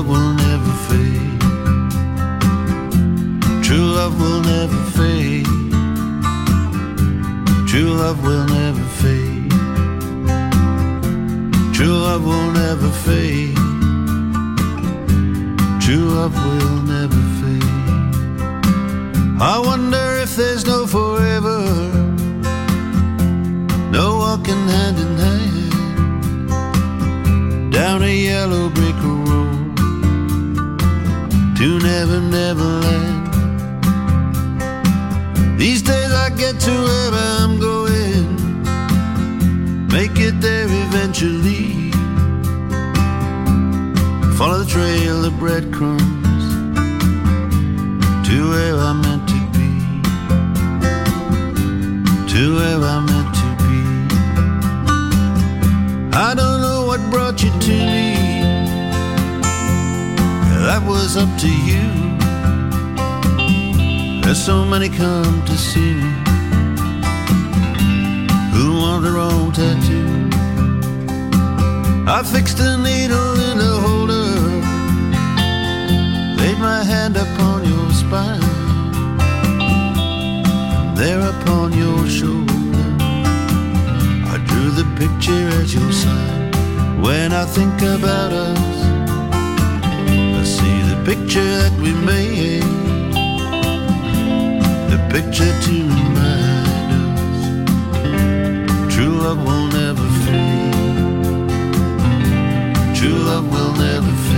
Love will never fade. True love will never fade. True love will never fade. True love will never fade. True love will never fade. I wonder if there's no forever. No walking hand in hand down a yellow road to Never Never Land. These days I get to where I'm going, make it there eventually. Follow the trail of breadcrumbs to where I'm meant to be, to where I'm meant to be. I don't know what brought you to me. That was up to you. There's so many come to see me who want their own tattoo. I fixed a needle in a holder, laid my hand upon your spine, there upon your shoulder. I drew the picture at your side. When I think about us, picture that we made. The picture to remind us true love will never fade. True love will never fade.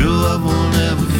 True love will never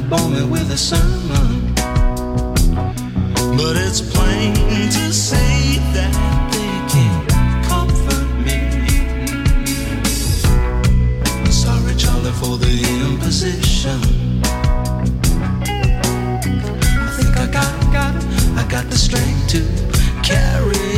to bore me with a sermon. But it's plain to see that. they can't comfort me. Sorry, Charlie, for the imposition. I think I got, got, I got the strength to carry.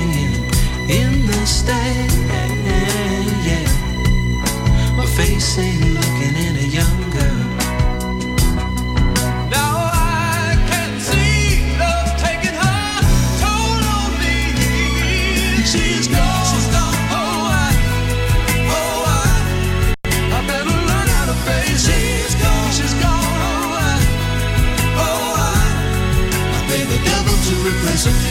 Stay, Yeah, my face ain't looking any younger. Now I can see love taking on me. Oh, oh, She's gone. She's gone, oh I, oh I, I the devil to replace her.